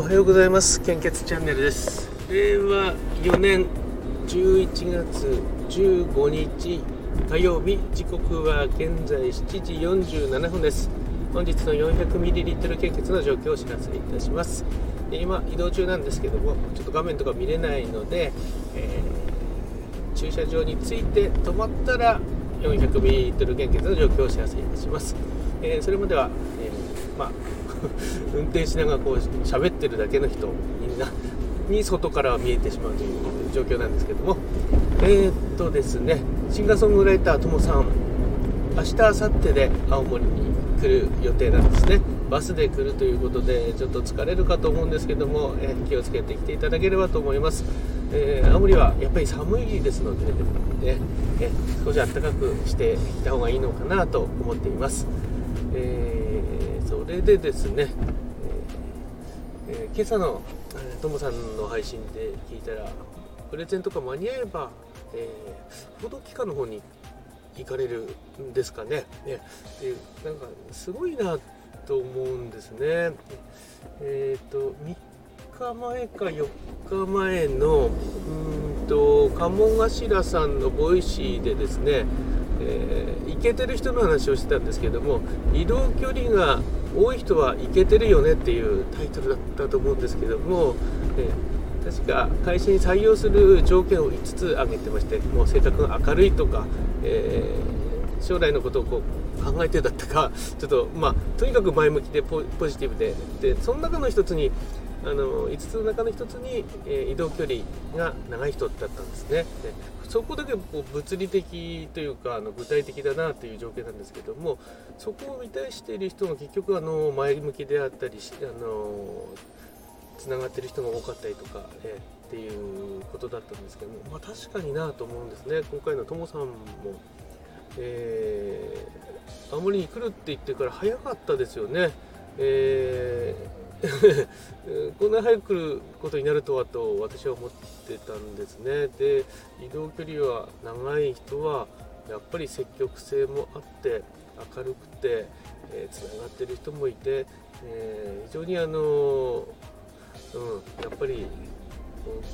おはようございます。献血チャンネルです。令和4年11月15日火曜日時刻は現在7時47分です。本日の 400ml 献血の状況をお知らせいたします。今移動中なんですけどもちょっと画面とか見れないので、えー、駐車場に着いて止まったら 400ml 献血の状況をお知らせいたします、えー、それまでは、えー、まあ運転しながらこう喋ってるだけの人みんなに外からは見えてしまうという状況なんですけども。えー、っとですねシンガーソングライターともさん明日明後日で青森に来る予定なんですね。バスで来るということでちょっと疲れるかと思うんですけども、え、気をつけてきていただければと思います、えー、青森はやっぱり寒いですので、ね、え少し暖かくしていった方がいいのかなと思っています、えそれでですね、え今朝のともさんの配信で聞いたらプレゼントが間に合えば、えー、報道機関の方に行かれるんですかね。ねでなんかすごいなと思うんですね。えっ、ー、と3日前か4日前のうんと鴨頭さんの Voicy でですね、えー、イケてる人の話をしてたんですけども移動距離が多い人はイケてるよねっていうタイトルだったと思うんですけども、えー確か会社に採用する条件を5つ挙げてましてもう性格が明るいとか、えー、将来のことをこう考えてだったかちょっとまあとにかく前向きでポジティブででその中の一つにあの5つの中の1つに、え、移動距離が長い人だったんですね。でそこだけこう物理的というかあの具体的だなという条件なんですけどもそこを満たしている人が結局あの前向きであったりあのつながってる人が多かったりとか、え、っていうことだったんですけども、まあ、確かになと思うんですね。今回のともさんも、えー、青森に来るって言ってから早かったですよね、えー、こんな早く来ることになるとはと私は思ってたんですねで移動距離は長い人はやっぱり積極性もあって明るくてえー、がってる人もいて、えー、非常にあのうん、やっぱり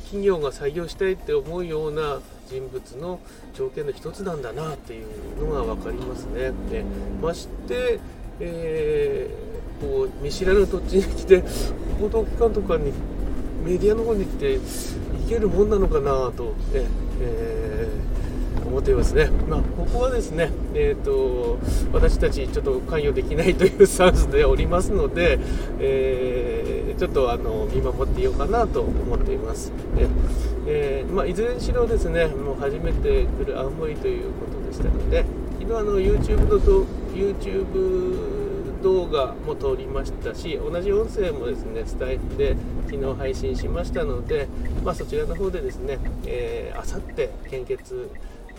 企業が採用したいって思うような人物の条件の一つなんだなっていうのが分かりますね。でまして、えー、こう見知らぬ土地に来て報道機関とかにメディアの方に来て行けるもんなのかなと、ねえー、思っていますね。まあ、ここはですね、えーと、私たちちょっと関与できないというスタンスでおりますので、えーちょっとあの見守っていようかなと思っています。でえー、まあ、いずれにしろですねもう初めて来る青森ということでしたので昨日あの YouTube のと YouTube 動画も撮りましたし同じ音声もですねスタイフで昨日配信しましたので、まあ、そちらの方でですね、あさって献血、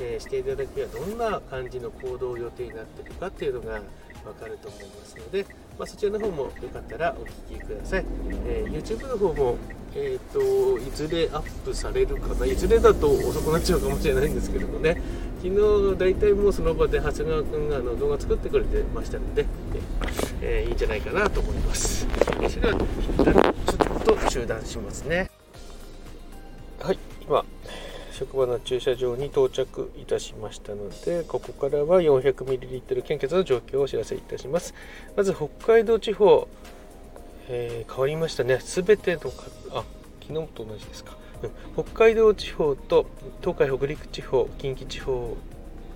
えー、していただくにはどんな感じの行動予定になっているかっていうのが分かると思いますので、まあ、そちらの方もよかったらお聞きください、えー、YouTube の方もえーと、いずれアップされるかないずれだと遅くなっちゃうかもしれないんですけどもね。昨日大体もうその場で長谷川君があの動画作ってくれてましたので、えー、いいんじゃないかなと思います、それでは一旦ちょっと中断しますねはい今職場の駐車場に到着いたしましたので、ここからは 400ml 献血の状況をお知らせいたします。まず北海道地方、えー、変わりましたね。すべてのか、あ、昨日と同じですか。北海道地方と東海北陸地方、近畿地方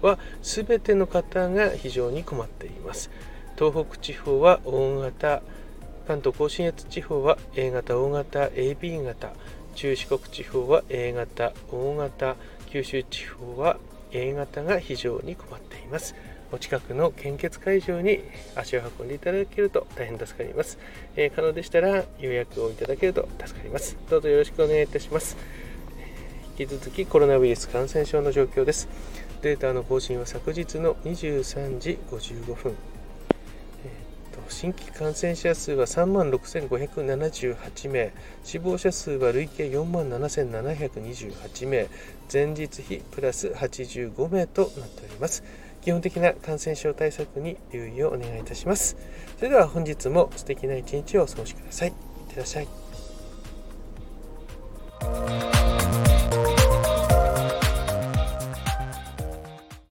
は全ての方が非常に困っています。東北地方は大型、関東甲信越地方は A 型、大型、AB 型、中四国地方は A 型、大型、九州地方は A 型が非常に困っています。お近くの献血会場に足を運んでいただけると大変助かります。えー、可能でしたら予約をいただけると助かります。どうぞよろしくお願いいたします。引き続きコロナウイルス感染症の状況です。データの更新は昨日の23時55分。新規感染者数は3万6578名、死亡者数は累計4万7728名、前日比プラス85名となっております。基本的な感染症対策に留意をお願いいたします。それでは本日も素敵な一日をお過ごしください。いってらっしゃい。